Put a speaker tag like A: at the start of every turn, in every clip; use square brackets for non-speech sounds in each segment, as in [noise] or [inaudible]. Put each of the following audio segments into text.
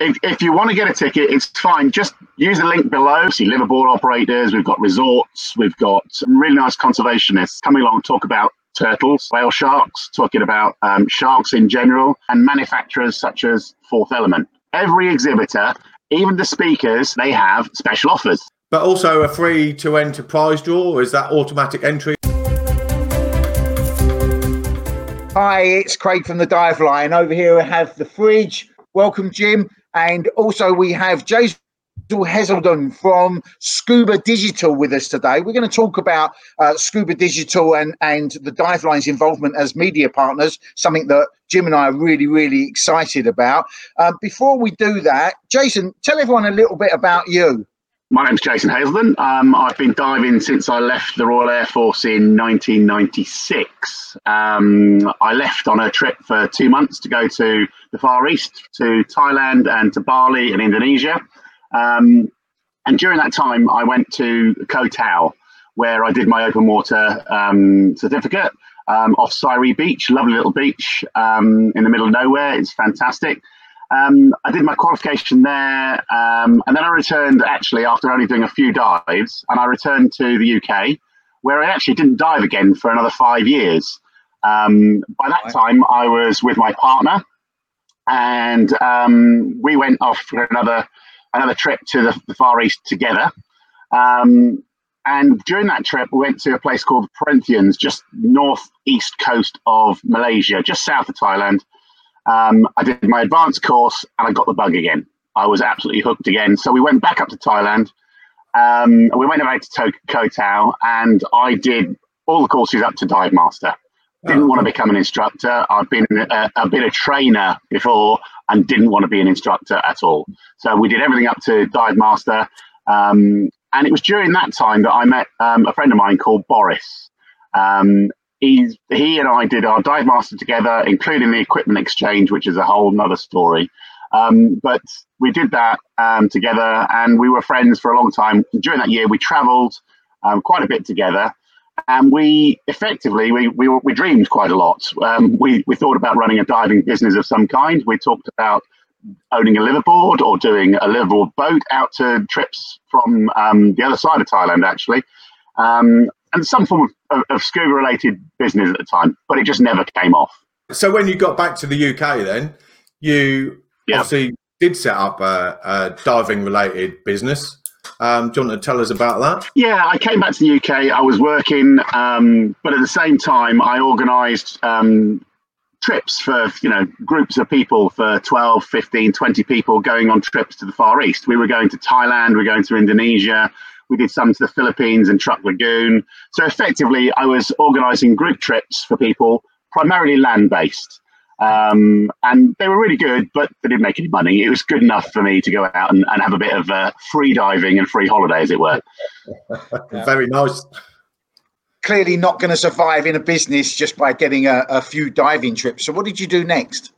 A: if, if you want to get a ticket, it's fine. Just use the link below. See liveaboard operators, we've got resorts, we've got really nice conservationists coming along talk about turtles, whale sharks, talking about um, sharks in general, and manufacturers such as Fourth Element. Every exhibitor, even the speakers, they have special offers.
B: But also a free to enter prize draw, is that automatic entry?
C: Hi, it's Craig from the Dive Line. Over here, I have the fridge. Welcome, Jim. And also, we have Jason Heselden from Scuba Digital with us today. We're going to talk about uh, Scuba Digital and, and the Dive Line's involvement as media partners, something that Jim and I are really, really excited about. Uh, before we do that, Jason, tell everyone a little bit about you.
A: My name's Jason Hazelden. Um, I've been diving since I left the Royal Air Force in 1996. Um, I left on a trip for two months to go to the Far East, to Thailand and to Bali and Indonesia. Um, and during that time, I went to Koh Tao, where I did my open water um, certificate um, off Sairee Beach, lovely little beach um, in the middle of nowhere. It's fantastic. Um, I did my qualification there, um, and then I returned actually after only doing a few dives, and I returned to the UK, where I actually didn't dive again for another five years. Um, by that time, I was with my partner, and um, we went off for another another trip to the, the Far East together. Um, and during that trip, we went to a place called Perhentians, just northeast coast of Malaysia, just south of Thailand. Um, I did my advanced course and I got the bug again. I was absolutely hooked again. So we went back up to Thailand. Um, we went over to Koh Tao and I did all the courses up to dive master. Didn't oh, want to become an instructor. I've been a, I've been a trainer before and didn't want to be an instructor at all. So we did everything up to dive master. Um, and it was during that time that I met um, a friend of mine called Boris. Um, he's he and I did our dive master together, including the equipment exchange, which is a whole nother story. Um, but we did that um, together, and we were friends for a long time. During that year, we travelled um, quite a bit together, and we effectively we we, we dreamed quite a lot. Um, we we thought about running a diving business of some kind. We talked about owning a liveaboard or doing a liveaboard boat out to trips from um, the other side of Thailand, actually. Um, and some form of, of, scuba related business at the time, but it just never came off.
B: So when you got back to the UK, then you yeah. obviously did set up a, a diving related business. Um, do you want to tell us about that?
A: Yeah, I came back to the UK. I was working, um, but at the same time, I organised um, trips for you know groups of people for 12 15 20 people going on trips to the far east we were going to thailand we were going to indonesia we did some to the Philippines and Truk Lagoon. So effectively, I was organising group trips for people, primarily land based. Um, and they were really good, but they didn't make any money. It was good enough for me to go out and, and have a bit of uh, free diving and free holiday, as it were. [laughs]
B: Very nice.
C: Clearly, not going to survive in a business just by getting a, a few diving trips. So, what did you do next?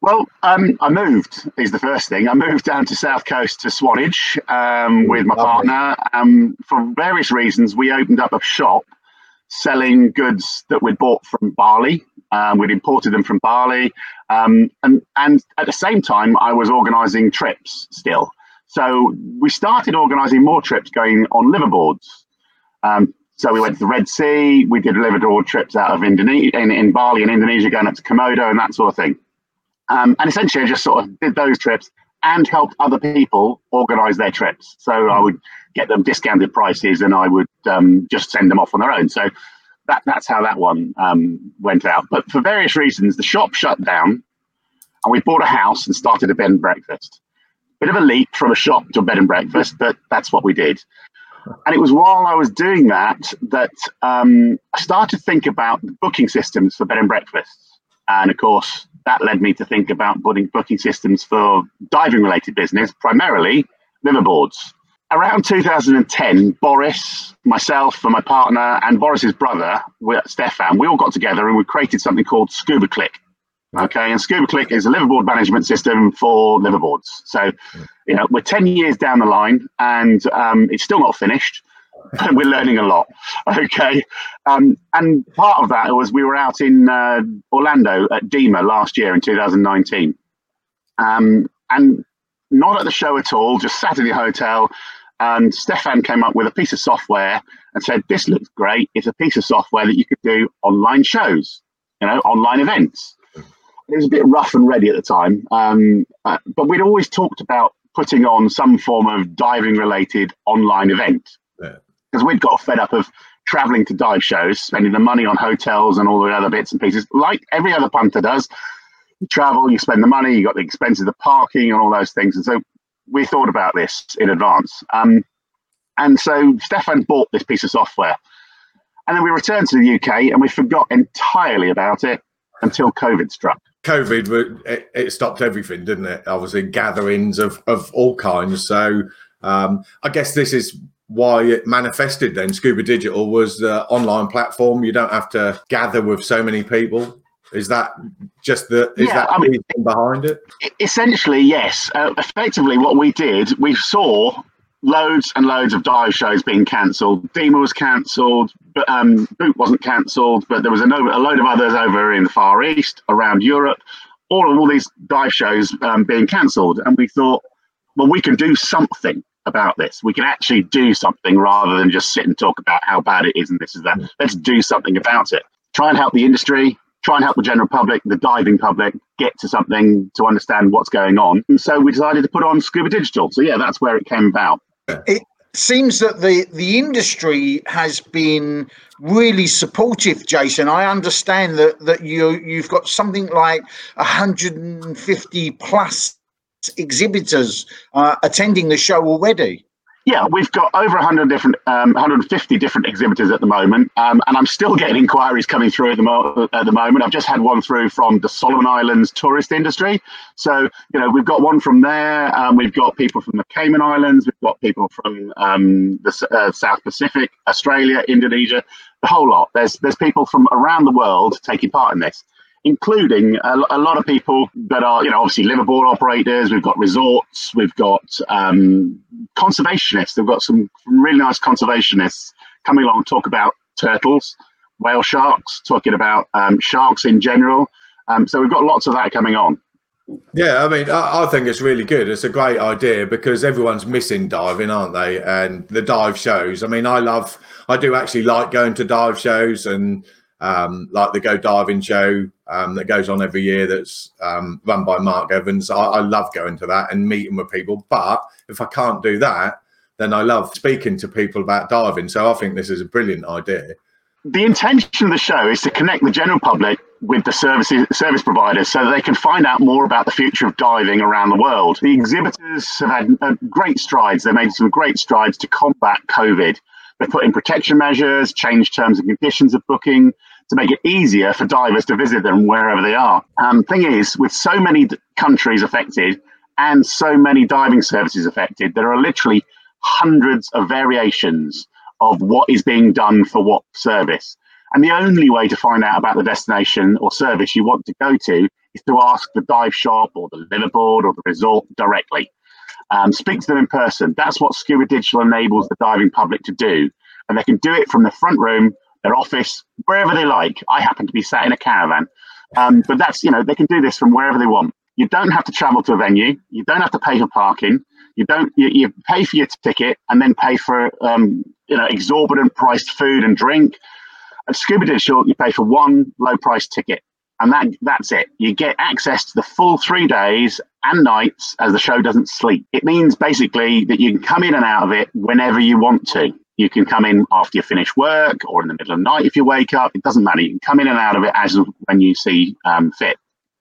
A: Well, um, I moved is the first thing. I moved down to South Coast to Swanage um, with my partner. Um, for various reasons, we opened up a shop selling goods that we'd bought from Bali. Um, we'd imported them from Bali, um, and and at the same time, I was organising trips still. So we started organising more trips going on liveaboards. Um, so we went to the Red Sea. We did liveaboard trips out of Indonesia, in, in Bali and Indonesia, going up to Komodo and that sort of thing. Um, and essentially, I just sort of did those trips and helped other people organize their trips. So I would get them discounted prices and I would um, just send them off on their own. So that, that's how that one um, went out. But for various reasons, the shop shut down and we bought a house and started a bed and breakfast. Bit of a leap from a shop to a bed and breakfast, but that's what we did. And it was while I was doing that that um, I started to think about booking systems for bed and breakfasts. And of course, that led me to think about putting booking systems for diving related business, primarily liveaboards. Around 2010, Boris, myself, and my partner, and Boris's brother, Stefan, we all got together and we created something called Scuba Click. Okay, and Scuba Click is a liveaboard management system for liveaboards. So, you know, we're 10 years down the line and um, it's still not finished. [laughs] we're learning a lot. [laughs] Okay. Um, and part of that was we were out in uh, Orlando at DEMA last year in 2019. Um, and not at the show at all, just sat in the hotel. And Stefan came up with a piece of software and said, This looks great. It's a piece of software that you could do online shows, you know, online events. It was a bit rough and ready at the time, um, uh, but we'd always talked about putting on some form of diving related online event because we'd got fed up of traveling to dive shows, spending the money on hotels and all the other bits and pieces, like every other punter does. You travel, you spend the money, you got the expenses of parking and all those things. And so we thought about this in advance. Um, and so Stefan bought this piece of software. And then we returned to the UK and we forgot entirely about it until COVID struck.
B: COVID, it, it stopped everything, didn't it? Obviously, gatherings of, of all kinds. So um, I guess this is why it manifested then. Scuba Digital was the online platform. You don't have to gather with so many people. Is that just the is yeah, that I mean, behind it?
A: Essentially, yes. Uh, effectively, what we did, we saw loads and loads of dive shows being cancelled. DEMA was cancelled, but um, Boot wasn't cancelled. But there was a, no, a, load of others over in the Far East, around Europe. All of all these dive shows um, being cancelled, and we thought, well, we can do something about this. We can actually do something rather than just sit and talk about how bad it is and this is that. Mm. Let's do something about it. Try and help the industry, try and help the general public, the diving public, get to something to understand what's going on. And so we decided to put on Scuba Digital. So yeah, that's where it came about.
C: It seems that the the industry has been really supportive, Jason. I understand that that you you've got something like 150 plus exhibitors uh, attending the show already.
A: Yeah, we've got over 100 different, um, 150 different exhibitors at the moment, um, and I'm still getting inquiries coming through at the, mo- at the moment. I've just had one through from the Solomon Islands tourist industry. So, you know, we've got one from there. Um, we've got people from the Cayman Islands. We've got people from um, the uh, South Pacific, Australia, Indonesia, the whole lot. There's there's people from around the world taking part in this including a, a, lot of people that are, you know, obviously liveaboard operators. We've got resorts. We've got um, conservationists. We've got some really nice conservationists coming along talk about turtles, whale sharks, talking about um, sharks in general. Um, so we've got lots of that coming on.
B: Yeah, I mean, I, I, think it's really good. It's a great idea because everyone's missing diving, aren't they? And the dive shows. I mean, I love, I do actually like going to dive shows and um, like the Go Diving Show um, that goes on every year that's um, run by Mark Evans. I, I, love going to that and meeting with people. But if I can't do that, then I love speaking to people about diving. So I think this is a brilliant idea.
A: The intention of the show is to connect the general public with the services, service providers so they can find out more about the future of diving around the world. The exhibitors have had uh, great strides. They've made some great strides to combat COVID. They've put in protection measures, changed terms and conditions of booking, to make it easier for divers to visit them wherever they are. Um, thing is, with so many countries affected and so many diving services affected, there are literally hundreds of variations of what is being done for what service. And the only way to find out about the destination or service you want to go to is to ask the dive shop or the liveaboard or the resort directly. Um, speak to them in person. That's what Scuba Digital enables the diving public to do. And they can do it from the front room their office, wherever they like. I happen to be sat in a caravan. Um, but that's, you know, they can do this from wherever they want. You don't have to travel to a venue. You don't have to pay for parking. You don't, you, you pay for your ticket and then pay for, um, you know, exorbitant priced food and drink. At Scuba Digital, you pay for one low price ticket. And that that's it. You get access to the full three days and nights as the show doesn't sleep. It means basically that you can come in and out of it whenever you want to. You can come in after you finish work or in the middle of the night if you wake up. It doesn't matter. You can come in and out of it as when you see um, fit.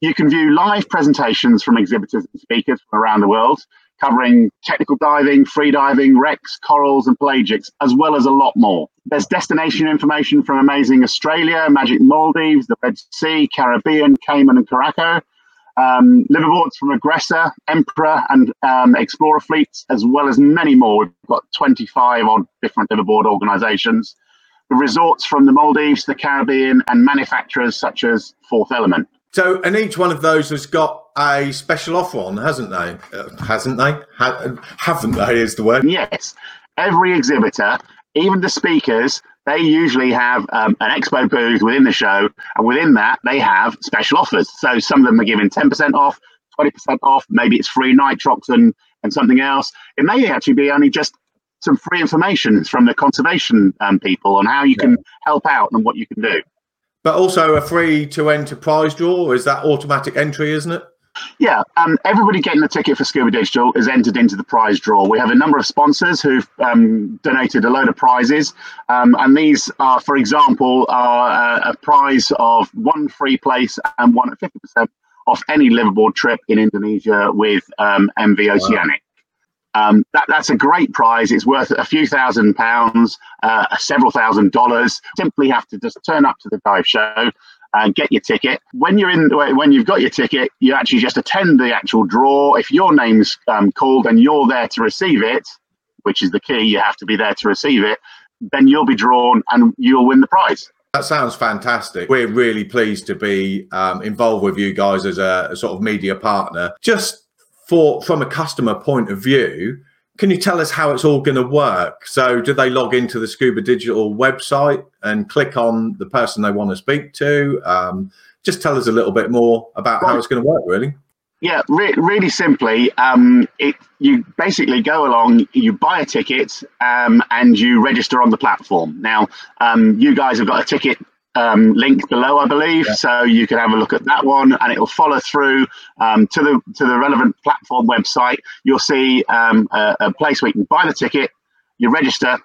A: You can view live presentations from exhibitors and speakers from around the world, covering technical diving, free diving, wrecks, corals, and pelagics, as well as a lot more. There's destination information from amazing Australia, Magic Maldives, the Red Sea, Caribbean, Cayman, and Curacao um, liveaboards from Aggressor, Emperor, and um, Explorer fleets, as well as many more. We've got 25 odd different liveaboard organizations. The resorts from the Maldives, the Caribbean, and manufacturers such as Fourth Element.
B: So, and each one of those has got a special offer on, hasn't they? Uh, hasn't they? Ha- haven't they? Is the word?
A: Yes. Every exhibitor, even the speakers, they usually have um, an expo booth within the show, and within that, they have special offers. So some of them are giving 10% off, 20% off. Maybe it's free nitrox and, and something else. It may actually be only just some free information from the conservation um, people on how you can help out and what you can do.
B: But also a free to enter prize draw. Is that automatic entry, isn't it?
A: Yeah, um, everybody getting a ticket for Scuba Digital is entered into the prize draw. We have a number of sponsors who've um, donated a load of prizes, um, and these are, for example, are uh, a prize of one free place and one at fifty percent off any liveaboard trip in Indonesia with um, MV Oceanic. Um, that, that's a great prize. It's worth a few thousand pounds, uh, several thousand dollars. Simply have to just turn up to the dive show and get your ticket. When you're in, when you've got your ticket, you actually just attend the actual draw. If your name's um, called and you're there to receive it, which is the key, you have to be there to receive it. Then you'll be drawn and you'll win the prize.
B: That sounds fantastic. We're really pleased to be um, involved with you guys as a, a sort of media partner. Just for from a customer point of view, can you tell us how it's all going to work? So, do they log into the Scuba Digital website and click on the person they want to speak to? Um, just tell us a little bit more about how it's going to work, really.
A: Yeah, re- really simply, um, it you basically go along, you buy a ticket, um, and you register on the platform. Now, um, you guys have got a ticket um, link below, I believe. Yeah. So you can have a look at that one, and it will follow through um, to the to the relevant platform website. You'll see um, a, a, place where you can buy the ticket, you register,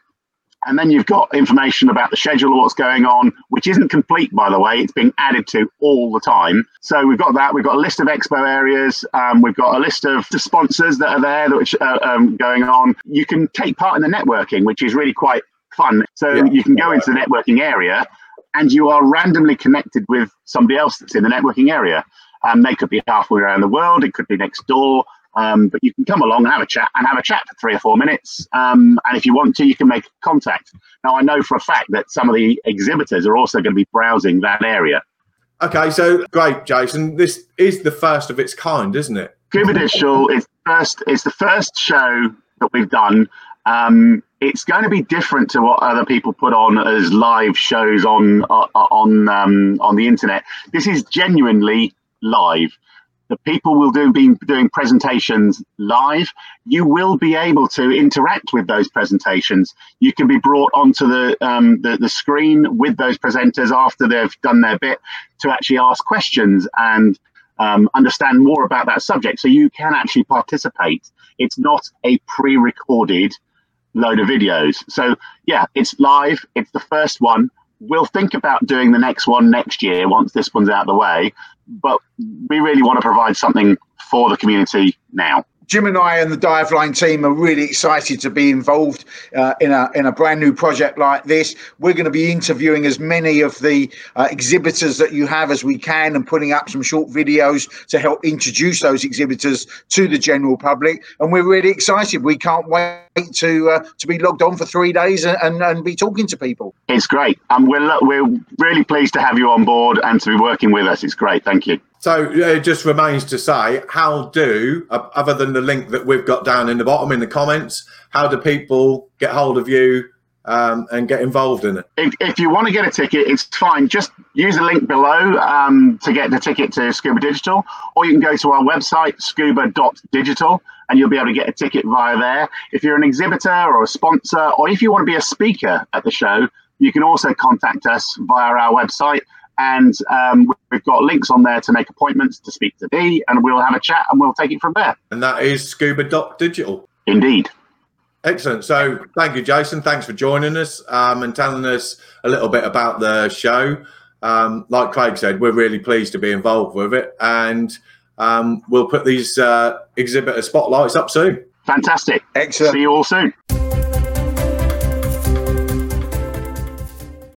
A: and then you've got information about the schedule of what's going on, which isn't complete, by the way. It's being added to all the time. So we've got that. We've got a list of expo areas. Um, we've got a list of the sponsors that are there, which are um, going on. You can take part in the networking, which is really quite fun. So yeah. you can go into the networking area and you are randomly connected with somebody else that's in the networking area. Um, they could be halfway around the world, it could be next door, um, but you can come along and have a chat and have a chat for three or four minutes. Um, and if you want to, you can make contact. Now, I know for a fact that some of the exhibitors are also going to be browsing that area.
B: Okay, so great, Jason. This is the first of its kind, isn't it?
A: Digital is first. It's the first show that we've done um, it's going to be different to what other people put on as live shows on uh, on um, on the internet. This is genuinely live. The people will do be doing presentations live. You will be able to interact with those presentations. You can be brought onto the, um, the the screen with those presenters after they've done their bit to actually ask questions and um, understand more about that subject. So you can actually participate. It's not a pre-recorded load of videos. So yeah, it's live. It's the first one. We'll think about doing the next one next year once this one's out of the way. But we really want to provide something for the community now.
C: Jim and I and the Dive Line team are really excited to be involved uh, in a in a brand new project like this. We're going to be interviewing as many of the uh, exhibitors that you have as we can, and putting up some short videos to help introduce those exhibitors to the general public. And we're really excited. We can't wait to uh, to be logged on for three days and, and, and be talking to people.
A: It's great, and we're we're really pleased to have you on board and to be working with us. It's great. Thank you.
B: So it just remains to say, how do, other than the link that we've got down in the bottom in the comments, how do people get hold of you um, and get involved in it?
A: If, if, you want to get a ticket, it's fine. Just use the link below um, to get the ticket to Scuba Digital, or you can go to our website, scuba.digital, and you'll be able to get a ticket via there. If you're an exhibitor or a sponsor, or if you want to be a speaker at the show, you can also contact us via our website and um, we've got links on there to make appointments to speak to me, and we'll have a chat and we'll take it from there.
B: And that is Scuba Doc Digital.
A: Indeed.
B: Excellent. So, thank you, Jason. Thanks for joining us um, and telling us a little bit about the show. Um, like Craig said, we're really pleased to be involved with it, and um, we'll put these uh, exhibitor spotlights up soon.
A: Fantastic.
C: Excellent.
A: See you all soon.